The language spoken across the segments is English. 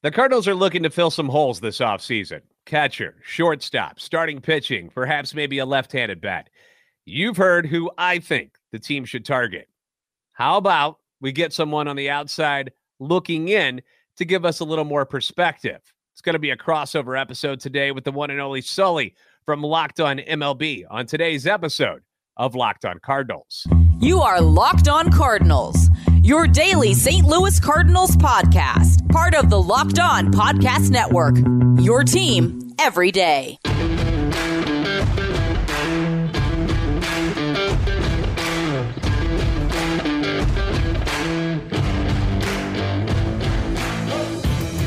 The Cardinals are looking to fill some holes this offseason. Catcher, shortstop, starting pitching, perhaps maybe a left handed bat. You've heard who I think the team should target. How about we get someone on the outside looking in to give us a little more perspective? It's going to be a crossover episode today with the one and only Sully from Locked On MLB on today's episode of Locked On Cardinals. You are Locked On Cardinals, your daily St. Louis Cardinals podcast, part of the Locked On Podcast Network. Your team every day.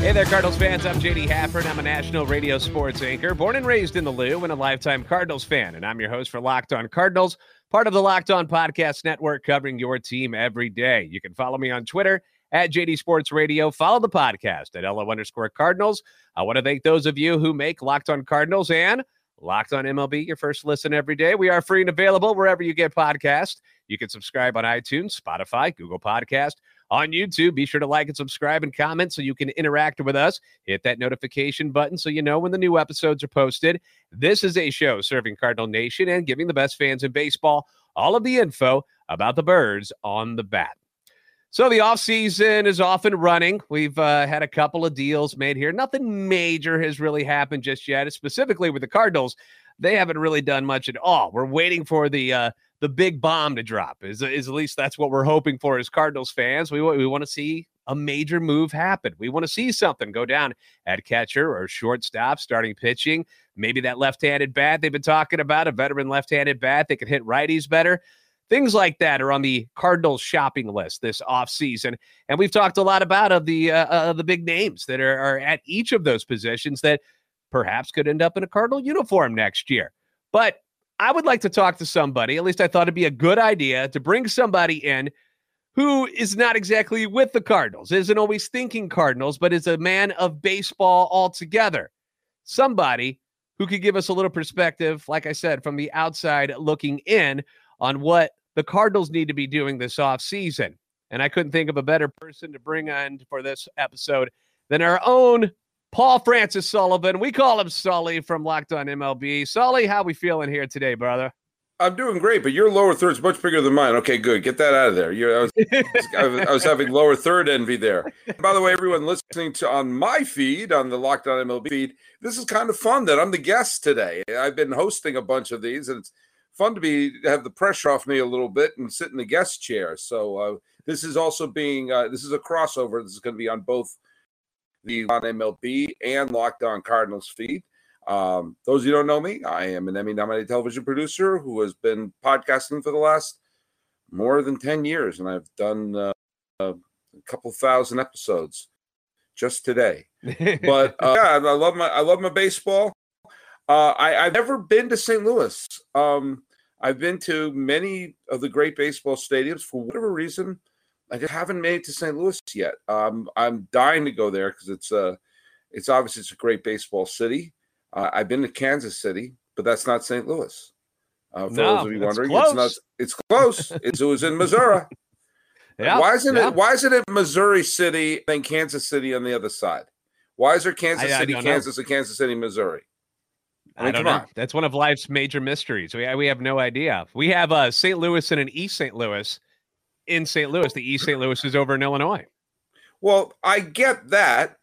Hey there, Cardinals fans. I'm JD Hafford. I'm a national radio sports anchor, born and raised in the Lou, and a lifetime Cardinals fan. And I'm your host for Locked On Cardinals, part of the Locked On Podcast Network, covering your team every day. You can follow me on Twitter at JD Sports Radio. Follow the podcast at LO underscore Cardinals. I want to thank those of you who make Locked On Cardinals and Locked On MLB your first listen every day. We are free and available wherever you get podcasts. You can subscribe on iTunes, Spotify, Google Podcast on YouTube. Be sure to like and subscribe and comment so you can interact with us. Hit that notification button so you know when the new episodes are posted. This is a show serving Cardinal Nation and giving the best fans in baseball all of the info about the birds on the bat. So the offseason is off and running. We've uh, had a couple of deals made here. Nothing major has really happened just yet, specifically with the Cardinals. They haven't really done much at all. We're waiting for the uh, the big bomb to drop. Is, is at least that's what we're hoping for as Cardinals fans. We, we want to see a major move happen. We want to see something go down at catcher or shortstop, starting pitching. Maybe that left-handed bat they've been talking about, a veteran left-handed bat that can hit righties better. Things like that are on the Cardinals shopping list this offseason. And we've talked a lot about of the uh, uh, the big names that are, are at each of those positions that perhaps could end up in a Cardinal uniform next year. But I would like to talk to somebody. At least I thought it'd be a good idea to bring somebody in who is not exactly with the Cardinals, isn't always thinking Cardinals, but is a man of baseball altogether. Somebody who could give us a little perspective, like I said, from the outside looking in on what the Cardinals need to be doing this offseason. And I couldn't think of a better person to bring on for this episode than our own Paul Francis Sullivan. We call him Sully from Locked On MLB. Sully, how we feeling here today, brother? I'm doing great, but your lower third's much bigger than mine. Okay, good. Get that out of there. You're, I, was, I was having lower third envy there. By the way, everyone listening to on my feed, on the Locked On MLB feed, this is kind of fun that I'm the guest today. I've been hosting a bunch of these, and it's fun to be have the pressure off me a little bit and sit in the guest chair. So uh, this is also being uh, this is a crossover. This is going to be on both – the on MLB and Locked On Cardinals feed. Um, those of you don't know me, I am an Emmy nominated television producer who has been podcasting for the last more than 10 years, and I've done uh, a couple thousand episodes just today. but uh, yeah, I love my I love my baseball. Uh, I, have never been to St. Louis. Um, I've been to many of the great baseball stadiums for whatever reason. I just haven't made it to St. Louis yet. Um, I'm dying to go there because it's a, uh, it's obviously it's a great baseball city. Uh, I've been to Kansas City, but that's not St. Louis. Uh, for no, those of you wondering, close. it's not. It's close. it's, it was in Missouri. yeah, why isn't yeah. it? Why isn't it Missouri City and Kansas City on the other side? Why is there Kansas I, City, I Kansas, know. and Kansas City, Missouri? I, mean, I don't know. On. That's one of life's major mysteries. We we have no idea. We have uh, St. Louis and an East St. Louis in St. Louis. The East St. Louis is over in Illinois. Well, I get that.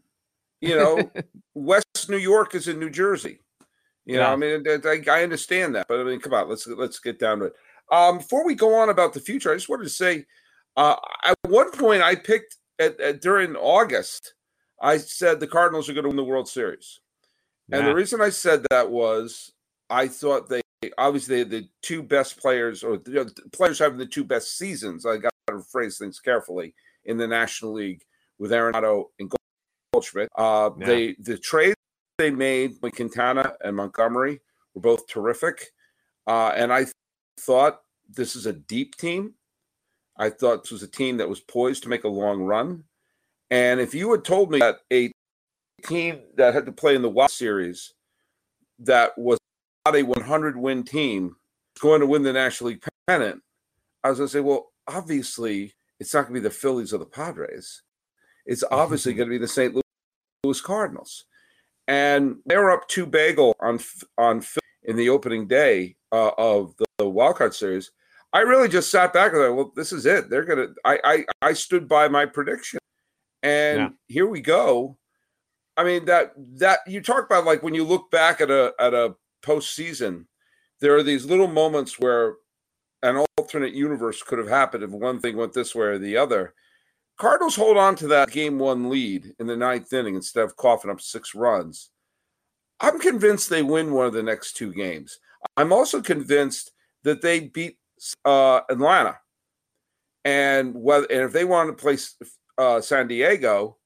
You know, West New York is in New Jersey. You yeah. know, I mean, I, I, understand that, but I mean, come on, let's let's get down to it. Um, before we go on about the future, I just wanted to say, uh, at one point, I picked at, at, during August, I said the Cardinals are going to win the World Series, and the reason I said that was I thought they obviously the two best players or the players having the two best seasons. I got to phrase things carefully in the National League with Arenado and Goldschmidt. Uh, yeah. They the trades they made with Quintana and Montgomery were both terrific, uh, and I th- thought this is a deep team. I thought this was a team that was poised to make a long run. And if you had told me that a team that had to play in the Wild Series that was not a 100 win team going to win the National League pennant, I was going to say, well, obviously, it's not going to be the Phillies or the Padres. It's obviously going to be the St. Louis Cardinals, and they were up two bagel on on in the opening day uh, of the, the wild card series. I really just sat back and like, well, this is it. They're gonna. I I I stood by my prediction, and yeah. here we go. I mean that that you talk about like when you look back at a at a postseason, there are these little moments where alternate universe could have happened if one thing went this way or the other. Cardinals hold on to that game one lead in the ninth inning instead of coughing up six runs. I'm convinced they win one of the next two games. I'm also convinced that they beat uh, Atlanta, and whether and if they want to play uh, San Diego,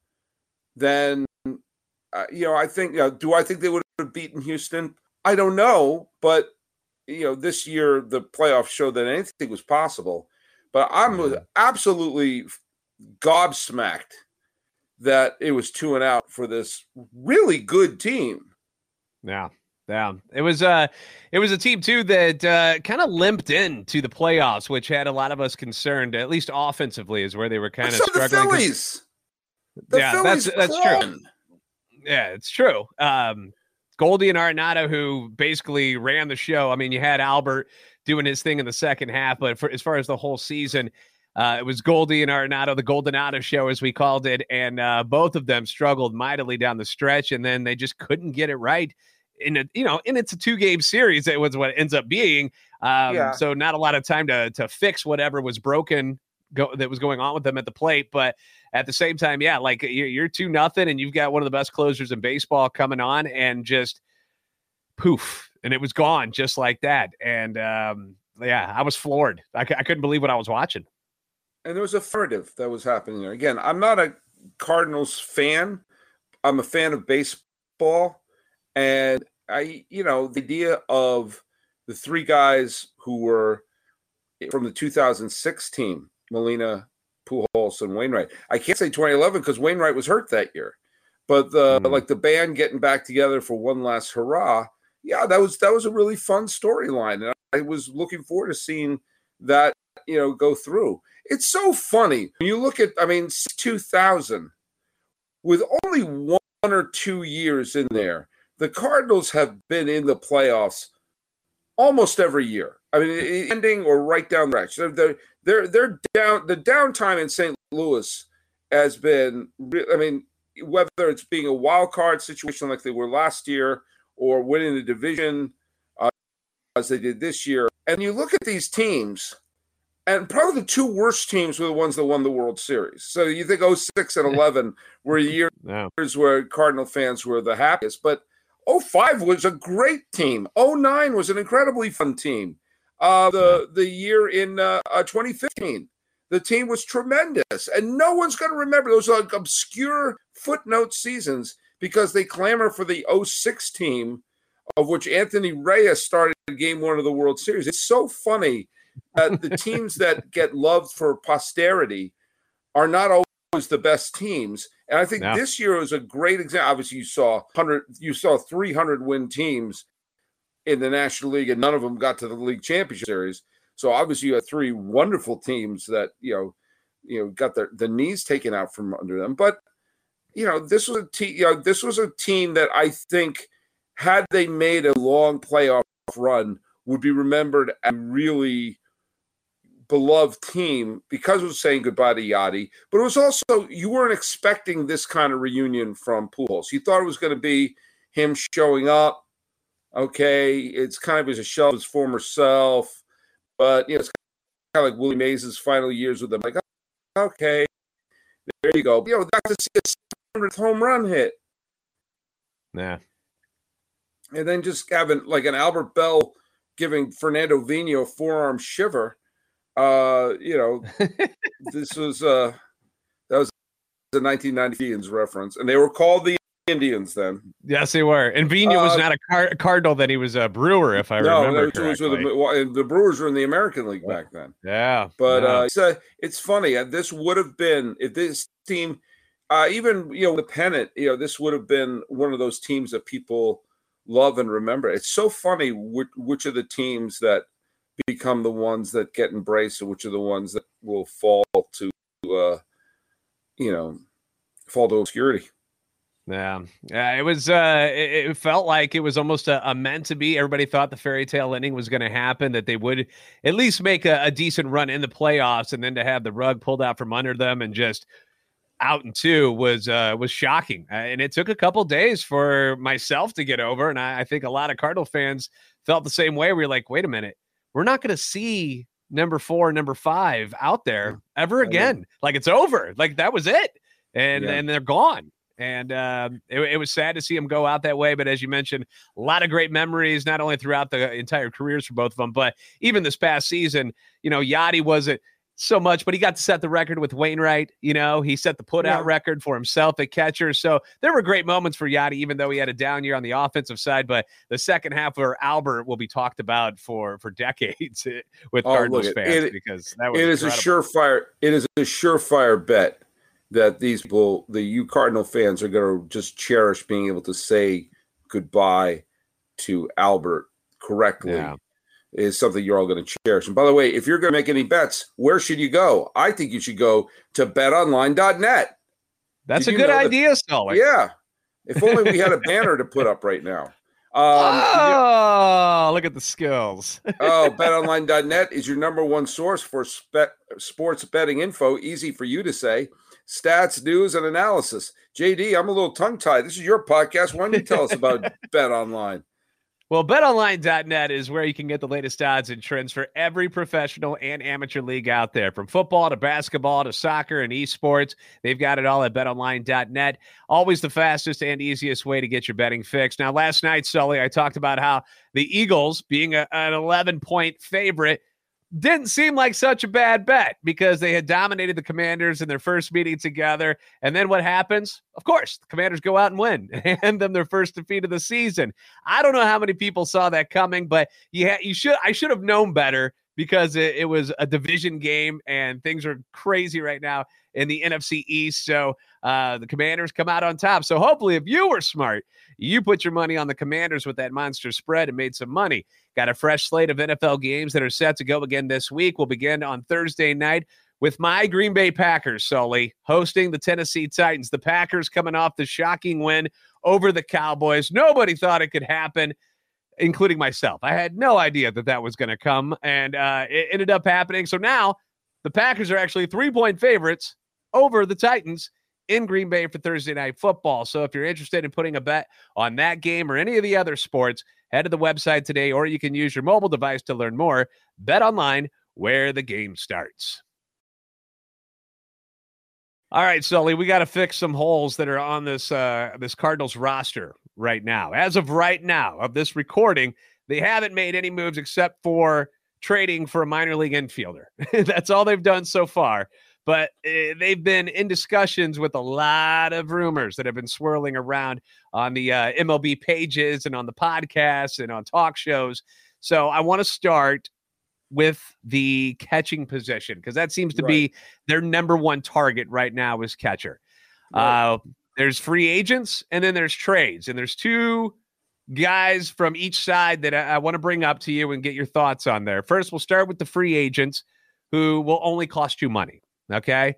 then uh, you know I think do I think they would have beaten Houston? I don't know, but you know this year the playoffs showed that anything was possible. But I'm mm-hmm. absolutely gobsmacked that it was two and out for this really good team. Yeah. Yeah, it was uh it was a team too that uh kind of limped in to the playoffs, which had a lot of us concerned, at least offensively, is where they were kind of so struggling. The Phillies. The yeah, Phillies that's that's true. Yeah, it's true. Um Goldie and Arenado, who basically ran the show. I mean, you had Albert doing his thing in the second half, but for as far as the whole season, uh, it was Goldie and Arenado, the Goldenado show, as we called it, and uh, both of them struggled mightily down the stretch, and then they just couldn't get it right. In a, you know, and it's a two game series. It was what it ends up being. Um, yeah. So not a lot of time to to fix whatever was broken go, that was going on with them at the plate. But at the same time, yeah, like you're, two nothing, and you've got one of the best closers in baseball coming on, and just poof, and it was gone just like that. And um, yeah, I was floored. I, I couldn't believe what I was watching and there was a furtive that was happening there. Again, I'm not a Cardinals fan. I'm a fan of baseball, and I, you know, the idea of the three guys who were from the 2006 team, Molina, Pujols, and Wainwright. I can't say 2011 because Wainwright was hurt that year, but the mm. like the band getting back together for one last hurrah. Yeah, that was that was a really fun storyline, and I was looking forward to seeing that you know go through. It's so funny when you look at, I mean, 2000, with only one or two years in there, the Cardinals have been in the playoffs almost every year. I mean, ending or right down the stretch. They're, they're, they're down. The downtime in St. Louis has been, I mean, whether it's being a wild card situation like they were last year or winning the division uh, as they did this year. And you look at these teams and probably the two worst teams were the ones that won the World Series. So you think 06 and 11 were years yeah. where Cardinal fans were the happiest, but 05 was a great team. 09 was an incredibly fun team. Uh, the the year in uh, uh, 2015, the team was tremendous, and no one's going to remember those like obscure footnote seasons because they clamor for the 06 team, of which Anthony Reyes started game one of the World Series. It's so funny that the teams that get loved for posterity are not always the best teams. And I think yeah. this year was a great example. Obviously, you saw hundred, you saw three hundred win teams in the National League, and none of them got to the league championship series. So obviously, you had three wonderful teams that you know, you know, got their the knees taken out from under them. But you know, this was a team. You know, this was a team that I think had they made a long playoff run would be remembered and really beloved team because it was saying goodbye to Yadi, but it was also you weren't expecting this kind of reunion from Pujols. You thought it was going to be him showing up. Okay, it's kind of as a shell of his former self, but you know it's kind of like Willie Mays' final years with them. Like, okay, there you go. You know, got to see a 700th home run hit. Yeah, and then just having like an Albert Belle giving Fernando Viña a forearm shiver uh, you know, this was uh that was the 1990 Indians reference, and they were called the Indians then. Yes, they were. And Vina uh, was not a, car- Cardinal; that he was a Brewer, if I no, remember correctly. The, the, Brewers were in the American League back then. Yeah, but yeah. uh, it's, uh, it's funny. Uh, this would have been if this team, uh, even you know, the pennant. You know, this would have been one of those teams that people love and remember. It's so funny which, which of the teams that become the ones that get embraced which are the ones that will fall to uh you know fall to obscurity Yeah, yeah. It was. Uh, it, it felt like it was almost a, a, meant to be. Everybody thought the fairy tale ending was going to happen. That they would at least make a, a, decent run in the playoffs, and then to have the rug pulled out from under them and just out and two was uh, was shocking. Uh, and it took a couple days for myself to get over, and I, I think a lot of Cardinal fans felt the same way. We are like, wait a minute, we're not going to see number four, number five out there ever again. Like it's over. Like that was it, and yeah. and they're gone. And um, it, it, was sad to see him go out that way. But as you mentioned, a lot of great memories, not only throughout the entire careers for both of them, but even this past season. You know, Yadi wasn't so much, but he got to set the record with Wainwright. You know, he set the put out yeah. record for himself at catcher. So there were great moments for Yadi, even though he had a down year on the offensive side. But the second half where Albert will be talked about for for decades with oh, Cardinals fans it, because that was it is a surefire. It is a surefire bet that these people, the U Cardinal fans, are going to just cherish being able to say goodbye to Albert correctly. Yeah. Is something you're all going to cherish. And by the way, if you're going to make any bets, where should you go? I think you should go to betonline.net. That's Did a good idea, Sully. Yeah. If only we had a banner to put up right now. Um, oh, look at the skills. oh, betonline.net is your number one source for spe- sports betting info. Easy for you to say stats, news, and analysis. JD, I'm a little tongue tied. This is your podcast. Why don't you tell us about Bet Online? Well, betonline.net is where you can get the latest odds and trends for every professional and amateur league out there. From football to basketball to soccer and esports, they've got it all at betonline.net. Always the fastest and easiest way to get your betting fixed. Now, last night, Sully, I talked about how the Eagles, being a, an 11 point favorite, didn't seem like such a bad bet because they had dominated the Commanders in their first meeting together. And then what happens? Of course, the Commanders go out and win, and hand them their first defeat of the season. I don't know how many people saw that coming, but ha- you should I should have known better because it, it was a division game and things are crazy right now in the NFC East. So uh, the Commanders come out on top. So hopefully, if you were smart, you put your money on the Commanders with that monster spread and made some money. Got a fresh slate of NFL games that are set to go again this week. We'll begin on Thursday night with my Green Bay Packers, Sully, hosting the Tennessee Titans. The Packers coming off the shocking win over the Cowboys. Nobody thought it could happen, including myself. I had no idea that that was going to come, and uh, it ended up happening. So now the Packers are actually three point favorites over the Titans in Green Bay for Thursday night football. So if you're interested in putting a bet on that game or any of the other sports, head to the website today, or you can use your mobile device to learn more. Bet online where the game starts. All right, Sully, we got to fix some holes that are on this uh, this Cardinals roster right now. As of right now, of this recording, they haven't made any moves except for trading for a minor league infielder. That's all they've done so far but uh, they've been in discussions with a lot of rumors that have been swirling around on the uh, MLB pages and on the podcasts and on talk shows. So I want to start with the catching position because that seems to right. be their number one target right now is catcher. Right. Uh, there's free agents and then there's trades, and there's two guys from each side that I, I want to bring up to you and get your thoughts on there. First, we'll start with the free agents who will only cost you money. Okay.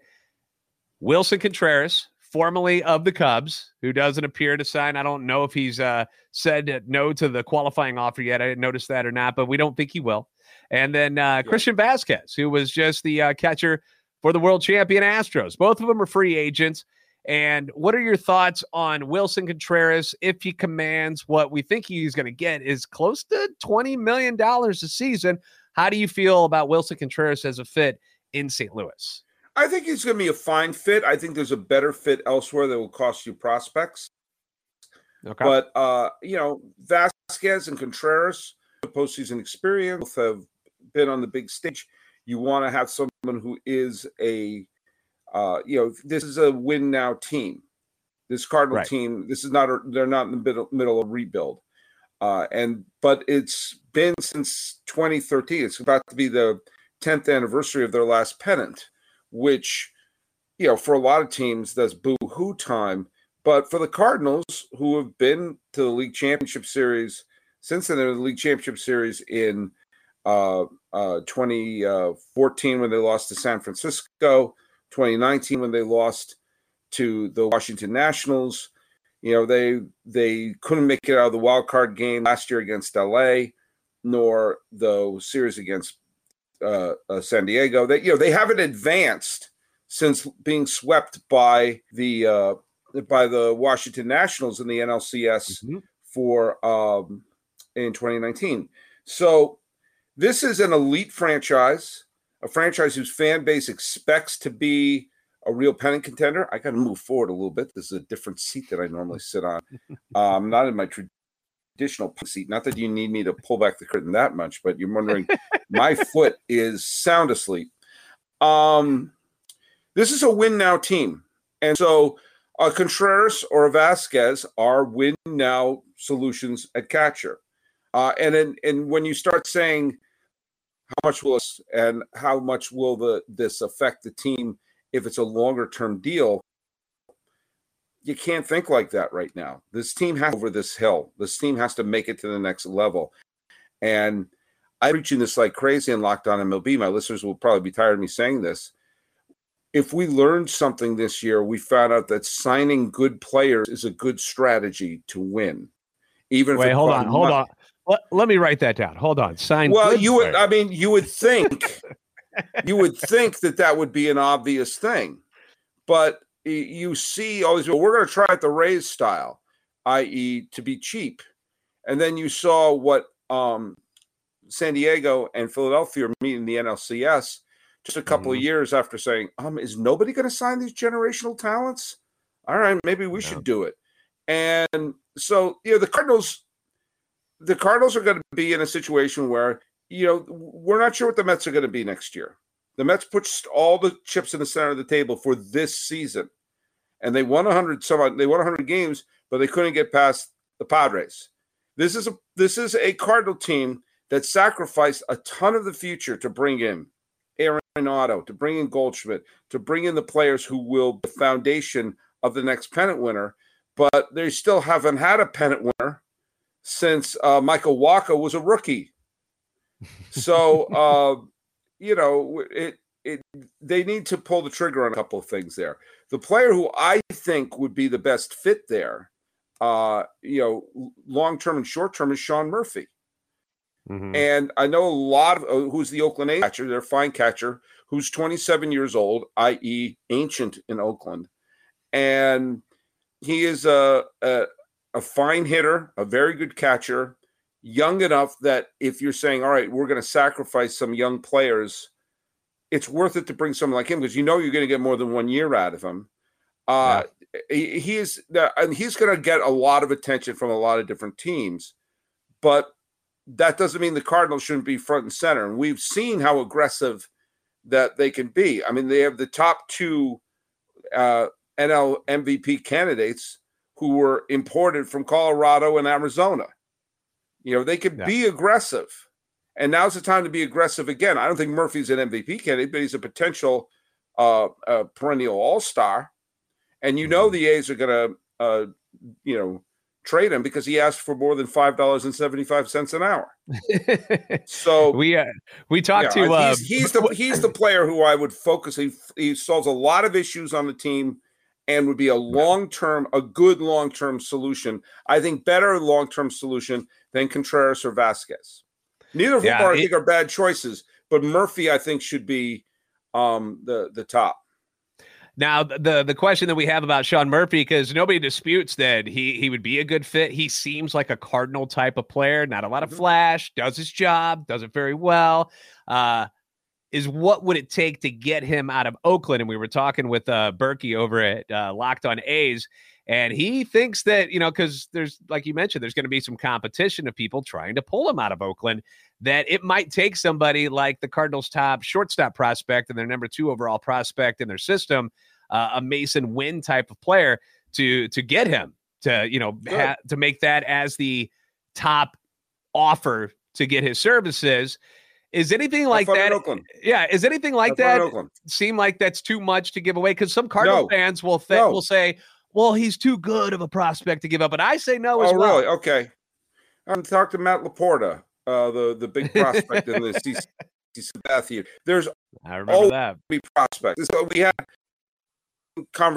Willson Contreras, formerly of the Cubs, who doesn't appear to sign. I don't know if he's uh, said no to the qualifying offer yet. I didn't notice that or not, but we don't think he will. And then uh, yeah. Christian Vasquez, who was just the uh, catcher for the world champion Astros. Both of them are free agents. And what are your thoughts on Willson Contreras if he commands what we think he's going to get is close to $20 million a season? How do you feel about Willson Contreras as a fit in St. Louis? I think he's going to be a fine fit. I think there's a better fit elsewhere that will cost you prospects. Okay. But uh, you know, Vazquez and Contreras, postseason experience, both have been on the big stage. You want to have someone who is a, uh, you know, this is a win now team. This Cardinal right. team, this is not a, they're not in the middle, middle of rebuild. Uh, and but it's been since 2013. It's about to be the 10th anniversary of their last pennant which, you know, for a lot of teams, that's boo hoo time. But for the Cardinals, who have been to the league championship series since then, the league championship series in uh, uh, 2014 when they lost to San Francisco, 2019 when they lost to the Washington Nationals. You know, they they couldn't make it out of the wild card game last year against LA, nor the series against uh, uh, San Diego. That you know they haven't advanced since being swept by the uh, by the Washington Nationals in the NLCS mm-hmm. for um, in 2019. So this is an elite franchise, a franchise whose fan base expects to be a real pennant contender. I got to move forward a little bit. This is a different seat that I normally sit on. I'm um, not in my traditional seat. Not that you need me to pull back the curtain that much, but you're wondering, my foot is sound asleep. Um, this is a win now team, and so a Contreras or a Vasquez are win now solutions at catcher. Uh, and then, and when you start saying how much will this and how much will the this affect the team if it's a longer term deal, you can't think like that right now. This team has over this hill. This team has to make it to the next level. And I'm preaching this like crazy in Locked On MLB. My listeners will probably be tired of me saying this. If we learned something this year, we found out that signing good players is a good strategy to win. Even wait, hold on, hold on. Let, let me write that down. Hold on. Sign. Well, you would. I mean, you would think you would think that that would be an obvious thing, but you see all these. Well, we're going to try it the Rays style, i.e., to be cheap, and then you saw what um, San Diego and Philadelphia are meeting the NLCS just a couple mm-hmm. of years after saying, um, is nobody going to sign these generational talents? All right, maybe we should do it. And so, you know, the Cardinals, the Cardinals are going to be in a situation where you know, we're not sure what the Mets are going to be next year. The Mets pushed all the chips in the center of the table for this season, and they won 100 some. They won 100 games, but they couldn't get past the Padres. This is a this is a Cardinal team that sacrificed a ton of the future to bring in Aaron Otto, to bring in Goldschmidt, to bring in the players who will be the foundation of the next pennant winner. But they still haven't had a pennant winner since uh, Michael Wacha was a rookie so, uh, you know, it it they need to pull the trigger on a couple of things there. The player who I think would be the best fit there, uh, you know, long term and short term is Sean Murphy. Mm-hmm. And I know a lot of uh, who's the Oakland A catcher, their fine catcher, who's 27 years old, i.e., ancient in Oakland, and he is a, a a fine hitter, a very good catcher young enough that if you're saying, all right, we're going to sacrifice some young players, it's worth it to bring someone like him because you know you're going to get more than one year out of him. Uh, yeah. he, he is, and he's going to get a lot of attention from a lot of different teams, but that doesn't mean the Cardinals shouldn't be front and center. And we've seen how aggressive that they can be. I mean, they have the top two uh, NL MVP candidates who were imported from Colorado and Arizona. You know, they could yeah. be aggressive. And now's the time to be aggressive again. I don't think Murphy's an MVP candidate, but he's a potential uh, uh, perennial all star. And you know mm-hmm. the A's are going to, uh, you know, trade him because he asked for more than five dollars and seventy five cents an hour. so we uh, we talked yeah, to uh, he's, he's, the he's the player who I would focus. He he solves a lot of issues on the team and would be a long term, a good long term solution. I think better long term solution than Contreras or Vasquez. Neither of them are, I think, are bad choices, but Murphy, I think, should be um, the the top. Now, the the question that we have about Sean Murphy, because nobody disputes that he he would be a good fit. He seems like a Cardinal type of player, not a lot of mm-hmm. flash, does his job, does it very well. Uh, is what would it take to get him out of Oakland? And we were talking with uh, Berkey over at uh, Locked On A's, and he thinks that you know because there's like you mentioned, there's going to be some competition of people trying to pull him out of Oakland. That it might take somebody like the Cardinals' top shortstop prospect and their number two overall prospect in their system, uh, a Masyn Winn type of player, to to get him to you know ha- to make that as the top offer to get his services is anything like that? Yeah, is anything like that seem like that's too much to give away? Because some Cardinal no. fans will th- no. will say, "Well, he's too good of a prospect to give up," but I say no as oh, well. really? Okay. I'm talking to Matt LaPorta, uh, the the big prospect in the CC Sabathia. There's I remember that be prospects. So we had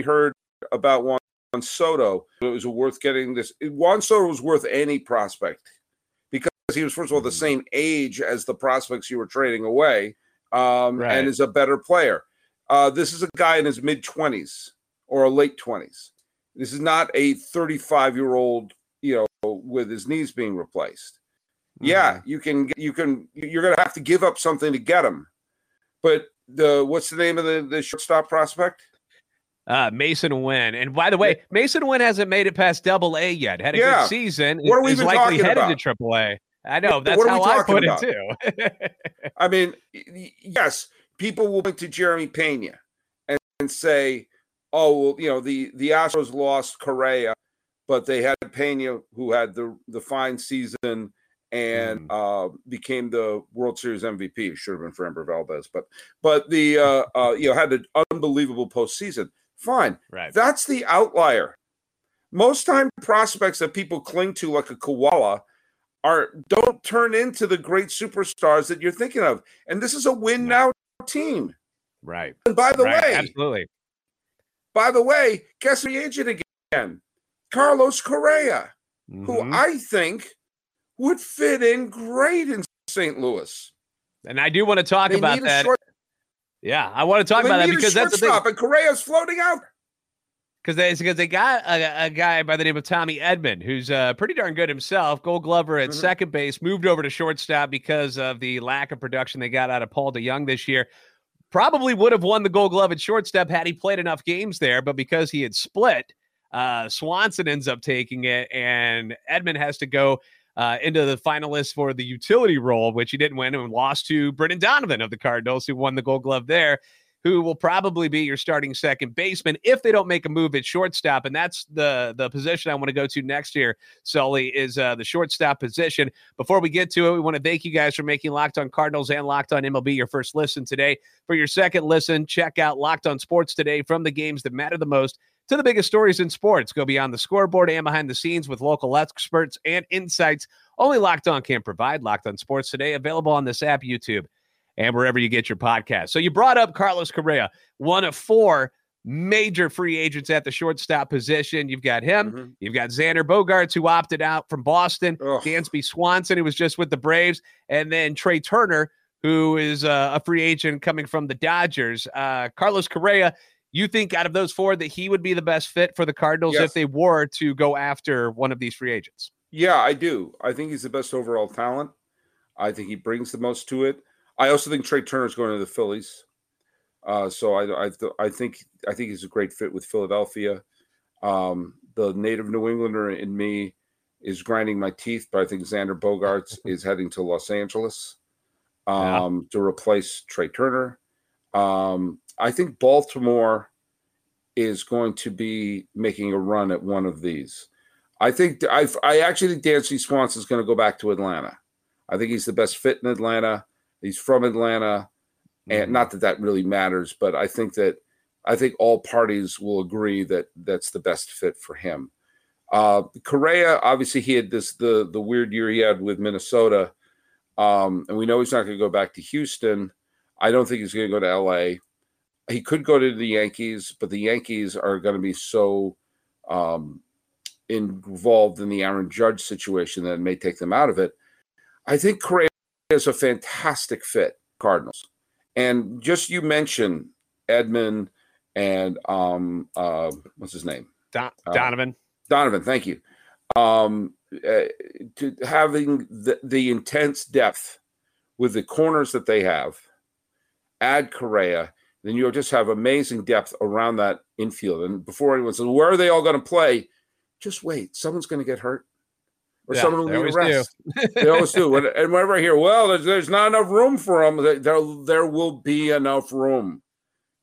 heard about Juan Soto it was worth getting this. Juan Soto was worth any prospect because he was first of all the Mhm. same age as the prospects you were trading away, um, Right. and is a better player. Uh, this is a guy in his mid twenties or late twenties. This is not a 35 year old, you know, with his knees being replaced. Yeah, Mhm. you can, you can, you're going to have to give up something to get him. But the what's the name of the, the shortstop prospect? Uh, Masyn Winn. And by the way, Masyn Winn hasn't made it past double A yet. Had a Yeah. good season. What are we is even likely talking headed about? to triple A. I know. That's what are we how I put about? it too. I mean, yes, people will point to Jeremy Pena and, and say, "Oh, well, you know, the the Astros lost Correa, but they had Pena, who had the the fine season and uh, became the World Series MVP. It should have been for Framber Valdez, but but the uh, uh, you know had an unbelievable postseason. Fine, right. that's the outlier. Most time prospects that people cling to like a koala are don't turn into the great superstars that you're thinking of. And this is a win now team. Right. And by the right. way, Absolutely. By the way, guess the agent again? Carlos Correa, who Mhm. I think would fit in great in St. Louis. and I do want to talk They about that. short- yeah, I want to talk about that because that's the thing. and Correa's floating out. Because they, because they got a, a guy by the name of Tommy Edman, who's uh, pretty darn good himself. Gold Glover at Mhm. second base, moved over to shortstop because of the lack of production they got out of Paul DeJong this year. Probably would have won the Gold Glove at shortstop had he played enough games there, but because he had split, uh, Swanson ends up taking it, and Edman has to go uh, into the finalists for the utility role, which he didn't win and lost to Brendan Donovan of the Cardinals, who won the Gold Glove there who will probably be your starting second baseman if they don't make a move at shortstop. And that's the the position I want to go to next year, Sully, is uh, the shortstop position. Before we get to it, we want to thank you guys for making Locked On Cardinals and Locked On MLB your first listen today. For your second listen, check out Locked On Sports today from the games that matter the most to the biggest stories in sports. Go beyond the scoreboard and behind the scenes with local experts and insights only Locked On can provide. Locked On Sports today, available on this app, YouTube, and wherever you get your podcast. So you brought up Carlos Correa, one of four major free agents at the shortstop position. You've got him. Mhm. You've got Xander Bogaerts, who opted out from Boston. Ugh. Dansby Swanson, who was just with the Braves, and then Trea Turner, who is uh, a free agent coming from the Dodgers. Uh, Carlos Correa, you think out of those four that he would be the best fit for the Cardinals Yes. if they were to go after one of these free agents? Yeah, I do. I think he's the best overall talent. I think he brings the most to it. I also think Trea Turner's going to the Phillies. Uh, so I, I, I think I think he's a great fit with Philadelphia. Um, the native New Englander in me is grinding my teeth, but I think Xander Bogaerts is heading to Los Angeles Yeah. um, to replace Trea Turner. Um, I think Baltimore is going to be making a run at one of these. I think I I actually think Dansby Swanson is going to go back to Atlanta. I think he's the best fit in Atlanta. He's from Atlanta, Mm-hmm. and not that that really matters, but I think that I think all parties will agree that that's the best fit for him. Uh, Correa, obviously, he had this the the weird year he had with Minnesota, um, and we know he's not going to go back to Houston. I don't think he's going to go to L.A. He could go to the Yankees, but the Yankees are going to be so um, involved in the Aaron Judge situation that it may take them out of it. I think Correa is a fantastic fit, Cardinals. And just you mentioned Edman and um, uh, what's his name? Don- Uh, Donovan. Donovan, thank you. Um, uh, to having the, the intense depth with the corners that they have, add Correa, then you'll just have amazing depth around that infield. And before anyone says, where are they all going to play? Just wait. Someone's going to get hurt or Yeah, someone they will need always a rest. they always do. And whenever I hear, well, there's, there's not enough room for them, there, there will be enough room.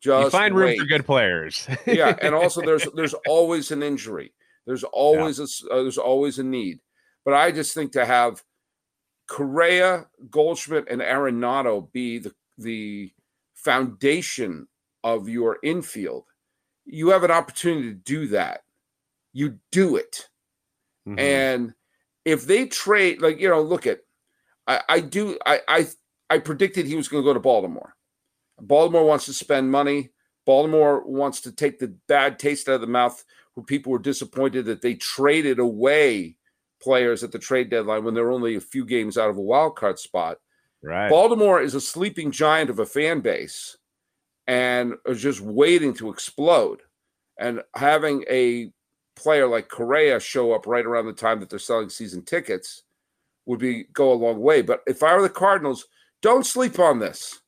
Just You find room for good players. yeah, and also there's there's always an injury. There's always a s- uh, there's always a need. But I just think to have Correa, Goldschmidt, and Arenado be the the foundation of your infield, you have an opportunity to do that. You do it. Mhm. And if they trade, like you know, look at, I, I do, I, I, I predicted he was going to go to Baltimore. Baltimore wants to spend money. Baltimore wants to take the bad taste out of the mouth where people were disappointed that they traded away players at the trade deadline when they're only a few games out of a wild card spot. Right. Baltimore is a sleeping giant of a fan base and is just waiting to explode. And having a player like Correa show up right around the time that they're selling season tickets would be go a long way. But if I were the Cardinals, don't sleep on this.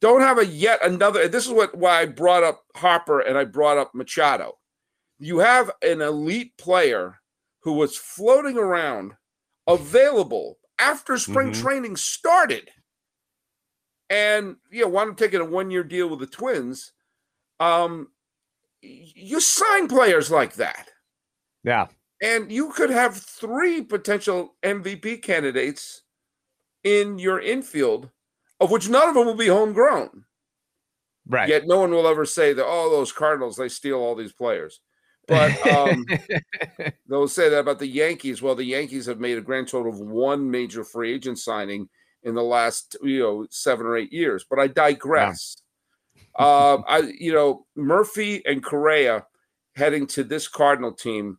Don't have a yet another. This is what why I brought up Harper and I brought up Machado. You have an elite player who was floating around, available after spring mm-hmm. training started, and you know, wound up taking a one-year deal with the Twins. Um, you sign players like that. Yeah. And you could have three potential MVP candidates in your infield, of which none of them will be homegrown. Right. Yet no one will ever say that, oh, those Cardinals, they steal all these players. But um, they'll say that about the Yankees. Well, the Yankees have made a grand total of one major free agent signing in the last, you know, seven or eight years. But I digress. Uh, I, you know, Murphy and Correa heading to this Cardinal team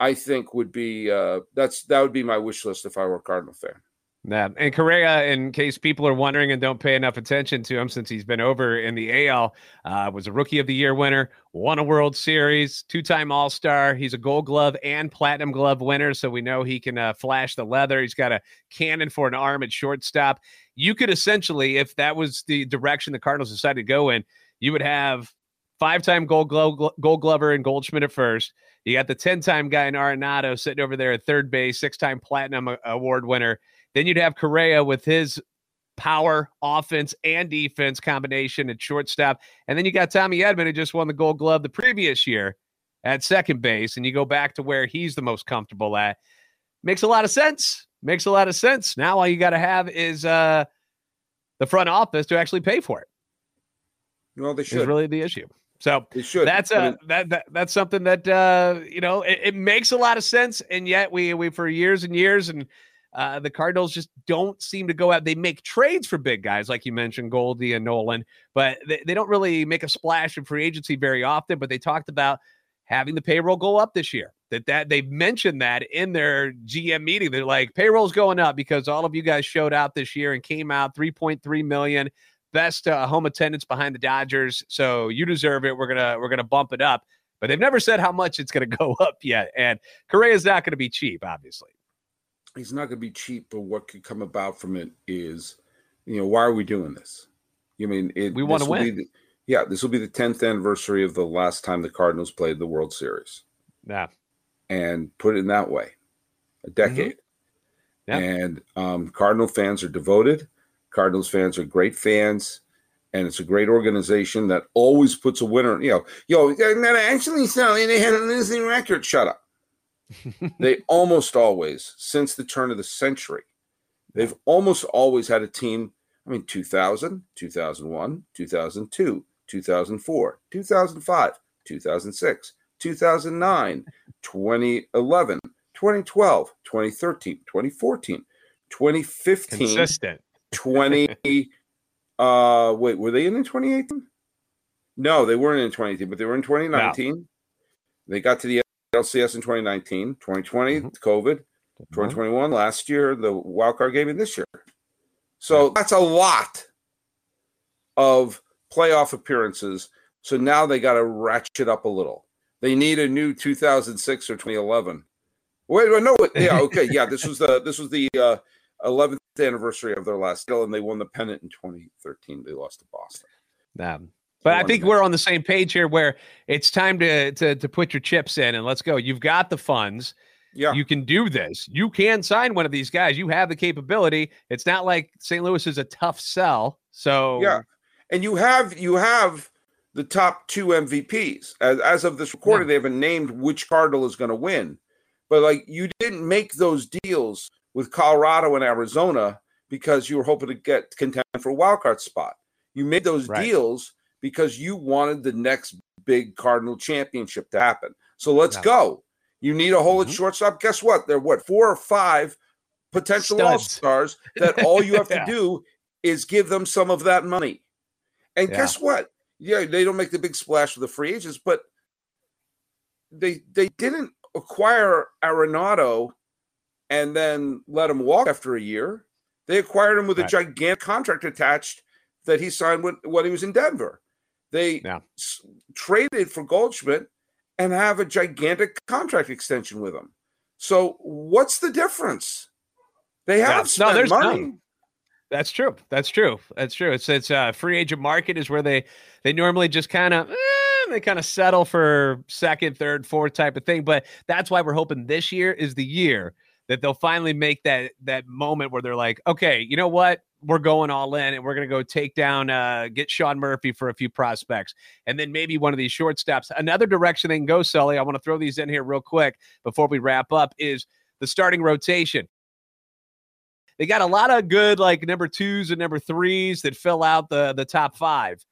I think would be uh, that's that would be my wish list if I were a Cardinal fan. Yeah, and Correa, in case people are wondering and don't pay enough attention to him since he's been over in the AL, uh, was a Rookie of the Year winner, won a World Series, two-time All-Star. He's a Gold Glove and Platinum Glove winner, so we know he can uh, flash the leather. He's got a cannon for an arm at shortstop. You could essentially, if that was the direction the Cardinals decided to go in, you would have five-time Gold Glove, Gold Glover and Goldschmidt at first. You got the 10 time guy in Arenado sitting over there at third base, six time platinum award winner. Then you'd have Correa with his power, offense, and defense combination at shortstop. And then you got Tommy Edman, who just won the gold glove the previous year at second base. And you go back to where he's the most comfortable at. Makes a lot of sense. Makes a lot of sense. Now all you got to have is uh, the front office to actually pay for it. Well, they should. Is really the issue. So that's uh, that, that that's something that uh, you know it, it, makes a lot of sense, and yet we we for years and years and uh, the Cardinals just don't seem to go out. They make trades for big guys, like you mentioned, Goldie and Nolan, but they, they don't really make a splash in free agency very often. But they talked about having the payroll go up this year. That that they mentioned that in their GM meeting. They're like payroll's going up because all of you guys showed out this year and came out 3.3 million best uh, home attendance behind the Dodgers. So you deserve it. We're gonna we're gonna bump it up. But they've never said how much it's going to go up yet. And Correa is not going to be cheap, obviously. He's not going to be cheap, but what could come about from it is, you know, why are we doing this? You mean it, we want to win? The, yeah, this will be the 10th anniversary of the last time the Cardinals played the World Series. Yeah. And put it in that way, a decade. Mm-hmm. Yeah. And um, Cardinal fans are devoted. Cardinals fans are great fans, and it's a great organization that always puts a winner. You know, yo, they're not actually selling. They had a losing record. Shut up. they almost always, since the turn of the century, they've almost always had a team. I mean, 2000, 2001, 2002, 2004, 2005, 2006, 2009, 2011, 2012, 2013, 2014, 2015. Consistent. 20 uh wait were they in, in 2018 no they weren't in 2018 but they were in 2019 they got to the lcs in 2019 2020 mm-hmm. covid 2021 last year the wild card game in this year. So that's a lot of playoff appearances. So now they got to ratchet up a little. They need a new 2006 or 2011 wait no yeah okay yeah this was the this was the uh 11th anniversary of their last deal, and they won the pennant in 2013. They lost to Boston. Yeah. But I think we're on the same page here where it's time to, to to put your chips in and let's go. You've got the funds. Yeah. You can do this. You can sign one of these guys. You have the capability. It's not like St. Louis is a tough sell. So Yeah. And you have you have the top two MVPs. As, as of this recording, yeah. they haven't named which Cardinal is going to win. But like you didn't make those deals with Colorado and Arizona because you were hoping to get content for a wild card spot. You made those right. deals because you wanted the next big Cardinal championship to happen. So let's yeah. go. You need a hole mm-hmm. at shortstop. Guess what? There are what four or five potential all stars that all you have yeah. to do is give them some of that money. And yeah. guess what? yeah, they don't make the big splash with the free agents, but they they didn't acquire Arenado and then let him walk after a year. They acquired him with right. a gigantic contract attached that he signed when, when he was in Denver. They yeah. s- traded for Goldschmidt and have a gigantic contract extension with him. So what's the difference? They have yeah. no, there's money. None. That's true. That's true. That's true. It's it's a uh, free agent market is where they they normally just kind of eh, they kind of settle for second, third, fourth type of thing. But that's why we're hoping this year is the year that they'll finally make that that moment where they're like, okay, you know what? We're going all in and we're going to go take down, uh, get Sean Murphy for a few prospects. And then maybe one of these shortstops. Another direction they can go, Sully, I want to throw these in here real quick before we wrap up is the starting rotation. They got a lot of good like number twos and number threes that fill out the the top five.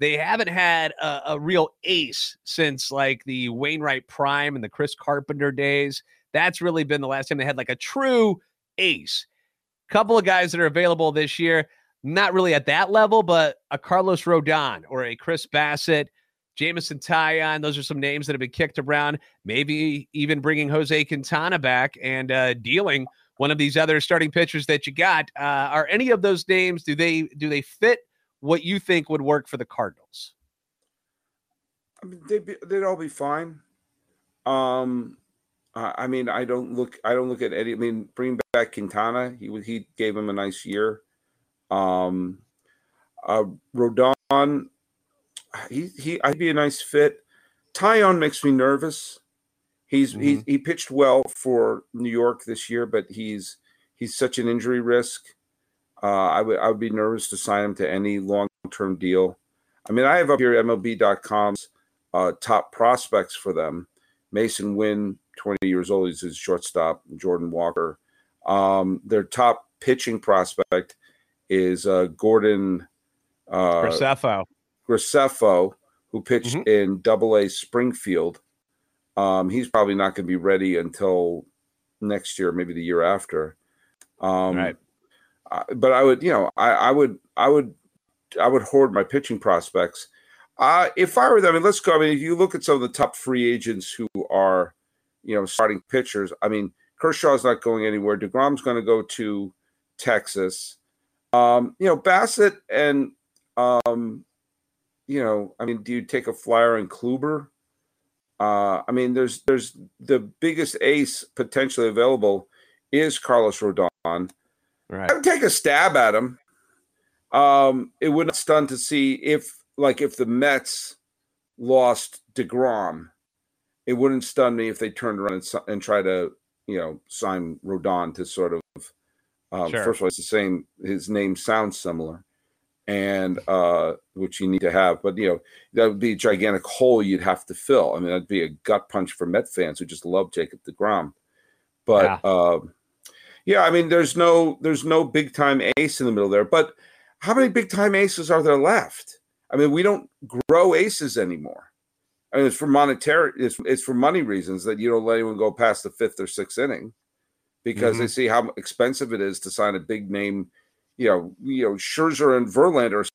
They haven't had a, a real ace since like the Wainwright Prime and the Chris Carpenter days. That's really been the last time they had like a true ace. Couple of guys that are available this year, not really at that level, but a Carlos Rodon or a Chris Bassitt, Jameson Taillon. Those are some names that have been kicked around. Maybe even bringing Jose Quintana back and uh, dealing one of these other starting pitchers that you got. Uh, are any of those names do they do they fit what you think would work for the Cardinals? I mean, they'd, be, they'd all be fine. Um, uh, I mean, I don't look. I don't look at Eddie. I mean, bring back Quintana. He he gave him a nice year. Um, uh, Rodon. He he. I'd be a nice fit. Taillon makes me nervous. He's mm-hmm. he he pitched well for New York this year, but he's he's such an injury risk. Uh, I would I would be nervous to sign him to any long term deal. I mean, I have up here MLB.com's uh, top prospects for them. Masyn Winn, 20 years old, he's his shortstop. Jordan Walker. Um, their top pitching prospect is uh, Gordon uh, Graceffo. Graceffo, who pitched mm-hmm. in Double A Springfield. Um, he's probably not going to be ready until next year, maybe the year after. Um, right. Uh, but I would, you know, I, I, would, I would, I would hoard my pitching prospects. Uh, if I were them, I mean, let's go. I mean, if you look at some of the top free agents who are, you know, starting pitchers, I mean, Kershaw's not going anywhere. DeGrom's going to go to Texas. Um, you know, Bassitt and, um, you know, I mean, do you take a flyer on Kluber? Uh, I mean, there's there's the biggest ace potentially available is Carlos Rodon. Right. I would take a stab at him. Um, it would not stun to see if, like, if the Mets lost Degrom, it wouldn't stun me if they turned around and, and try to, you know, sign Rodon to sort of. Um, sure. First of all, it's the same. His name sounds similar and uh, which you need to have. But you know, that would be a gigantic hole you'd have to fill. I mean, that'd be a gut punch for Met fans who just love Jacob Degrom. But yeah. Uh, yeah, I mean, there's no there's no big time ace in the middle there. But how many big time aces are there left? I mean, we don't grow aces anymore. I mean, it's for monetary, it's, it's for money reasons that you don't let anyone go past the fifth or sixth inning because mm-hmm. they see how expensive it is to sign a big name you know, you know, Scherzer and Verlander are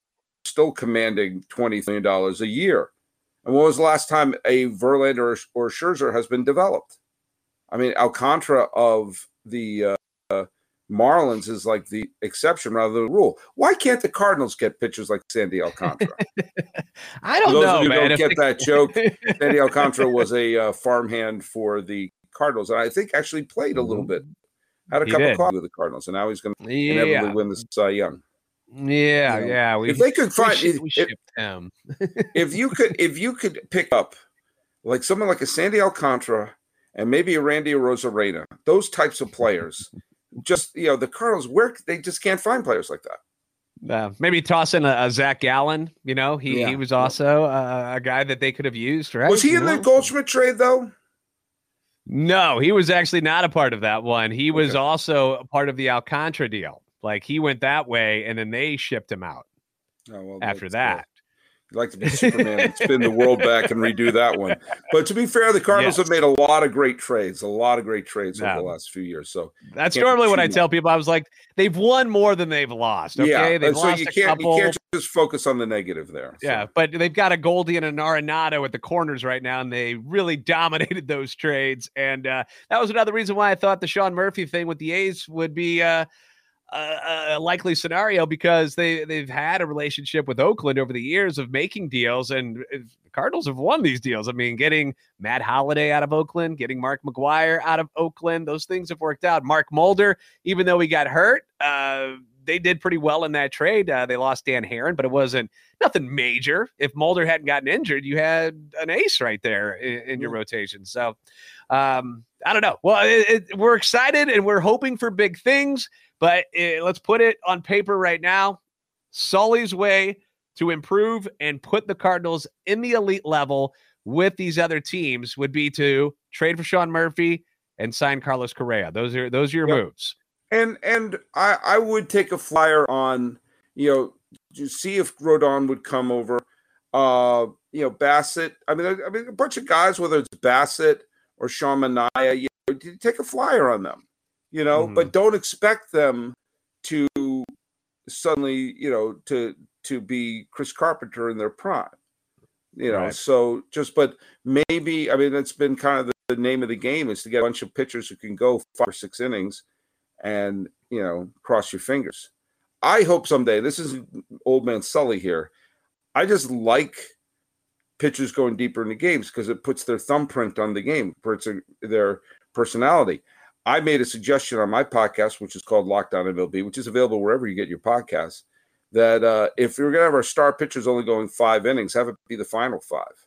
still commanding twenty million dollars a year. And when was the last time a Verlander or, or Scherzer has been developed? I mean, Alcantara of the uh, Marlins is like the exception rather than the rule. Why can't the Cardinals get pitchers like Sandy Alcantara? I don't know, man. Don't get that joke. Sandy Alcantara was a uh, farmhand for the Cardinals, and I think actually played a little mm-hmm. bit had a he cup did. of coffee with the Cardinals, and now he's going to yeah. inevitably win the Cy Young. Yeah, you know? yeah. We, if they could find, we, we if, him. if you could, if you could pick up like someone like a Sandy Alcantara and maybe a Randy Arozarena, those types of players, just you know, the Cardinals, work. they just can't find players like that. Uh, maybe toss in a, a, Zach Gallen. You know, he yeah. he was also uh, a guy that they could have used. Right? Was he you in know? the Goldschmidt trade though? No, he was actually not a part of that one. He was okay. also a part of the Alcantara deal. Like he went that way, and then they shipped him out. Oh, well, after that. You'd like to be Superman and spin the world back and redo that one. But to be fair, the Cardinals have made a lot of great trades, a lot of great trades over the last few years. So That's normally what I tell people. I was like, they've won more than they've lost. Okay, yeah, they've so lost you a can't couple. you can't just focus on the negative there. So. Yeah, but they've got a Goldie and an Arenado at the corners right now, and they really dominated those trades. And uh, that was another reason why I thought the Sean Murphy thing with the A's would be uh, a, likely scenario because they they've had a relationship with Oakland over the years of making deals, and uh, the Cardinals have won these deals. I mean, getting Matt Holliday out of Oakland, getting Mark McGwire out of Oakland, those things have worked out. Mark Mulder, even though he got hurt. Uh, they did pretty well in that trade. Uh, they lost Dan Haren, but it wasn't nothing major. If Mulder hadn't gotten injured, you had an ace right there in, in your rotation. So um, I don't know. Well, it, it, we're excited and we're hoping for big things, but uh, let's put it on paper right now. Sully's way to improve and put the Cardinals in the elite level with these other teams would be to trade for Sean Murphy and sign Carlos Correa. Those are those are your Yep. moves. And and I I would take a flyer on you know to see if Rodon would come over. Uh, you know Bassitt. I mean, I, mean a bunch of guys, whether it's Bassitt or Sean Manaea, you know, take a flyer on them. You know, Mhm. but don't expect them to suddenly you know to to be Chris Carpenter in their prime. You know, Right. so just but maybe I mean that's been kind of the, the name of the game is to get a bunch of pitchers who can go five or six innings and you know cross your fingers. I hope someday this is old man sully here i just like pitchers going deeper into games because it puts their thumbprint on the game puts their personality. I made a suggestion on my podcast which is called Locked On MLB which is available wherever you get your podcasts that uh, if we're going to have our star pitchers only going five innings have it be the final five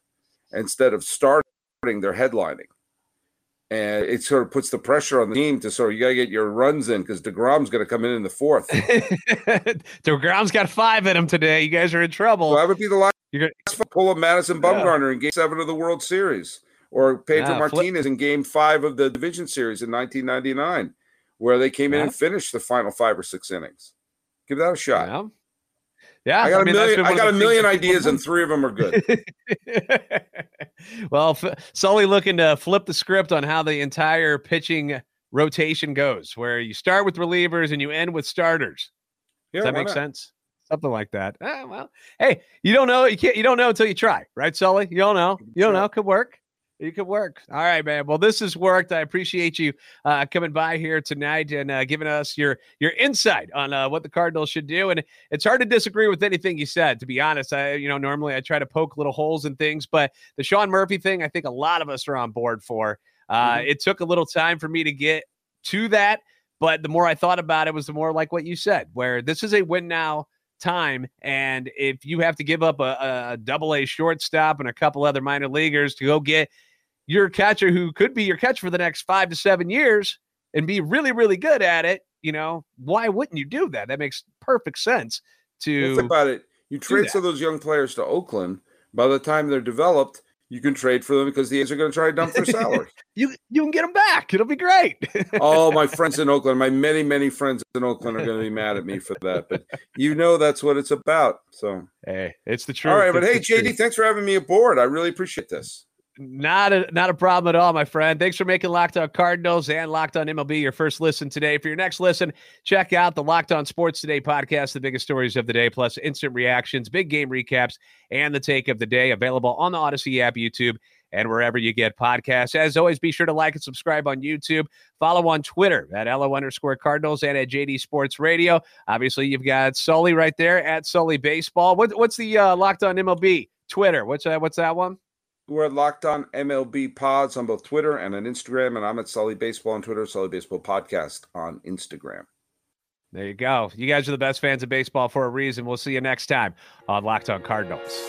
instead of starting they're headlining and it sort of puts the pressure on the team to sort of you got to get your runs in because Degrom's going to come in in the fourth. DeGrom's got five in him today. You guys are in trouble. So that would be the last You're gonna, pull of Madison Yeah. Bumgarner in Game Seven of the World Series, or Pedro Yeah, flip- Martinez in Game Five of the Division Series in 1999, where they came in and finished the final five or six innings. Give that a shot. Yeah. I got mean, a million. I got a million things that people ideas, and three of them are good. well, F- Sully looking to flip the script on how the entire pitching rotation goes, where you start with relievers and you end with starters. Yeah, Does that make not? sense? Something like that. Ah, well, hey, you don't know. You can't. You don't know until you try, right, Sully? You don't know. You don't know. Could work. It could work. All right, man. Well, this has worked. I appreciate you uh, coming by here tonight and uh, giving us your your insight on uh, what the Cardinals should do. And it's hard to disagree with anything you said. To be honest, I you know normally I try to poke little holes in things, but the Sean Murphy thing, I think a lot of us are on board for. Uh, Mhm. It took a little time for me to get to that, but the more I thought about it, was the more like what you said, where this is a win now time, and if you have to give up a, a double A shortstop and a couple other minor leaguers to go get your catcher who could be your catcher for the next five to seven years and be really, really good at it, you know, why wouldn't you do that? That makes perfect sense to think about it. You trade some of those young players to Oakland. By the time they're developed, you can trade for them because the A's are going to try to dump their salary. you you can get them back. It'll be great. All my friends in Oakland, my many, many friends in Oakland are going to be mad at me for that. But you know that's what it's about. So, hey, it's the truth. all right. But hey, the truth. JD, thanks for having me aboard. I really appreciate this. Not a not a problem at all, my friend. Thanks for making Locked On Cardinals and Locked On MLB your first listen today. For your next listen, check out the Locked On Sports Today podcast, the biggest stories of the day, plus instant reactions, big game recaps, and the take of the day. Available on the Odyssey app, YouTube, and wherever you get podcasts. As always, be sure to like and subscribe on YouTube. Follow on Twitter at LO underscore Cardinals and at JD Sports Radio. Obviously, you've got Sully right there at Sully Baseball. What, what's the uh, Locked On MLB Twitter? What's that? What's that one? We're Locked On MLB Pods on both Twitter and on Instagram. And I'm at Sully Baseball on Twitter, Sully Baseball Podcast on Instagram. There you go. You guys are the best fans of baseball for a reason. We'll see you next time on Locked On Cardinals.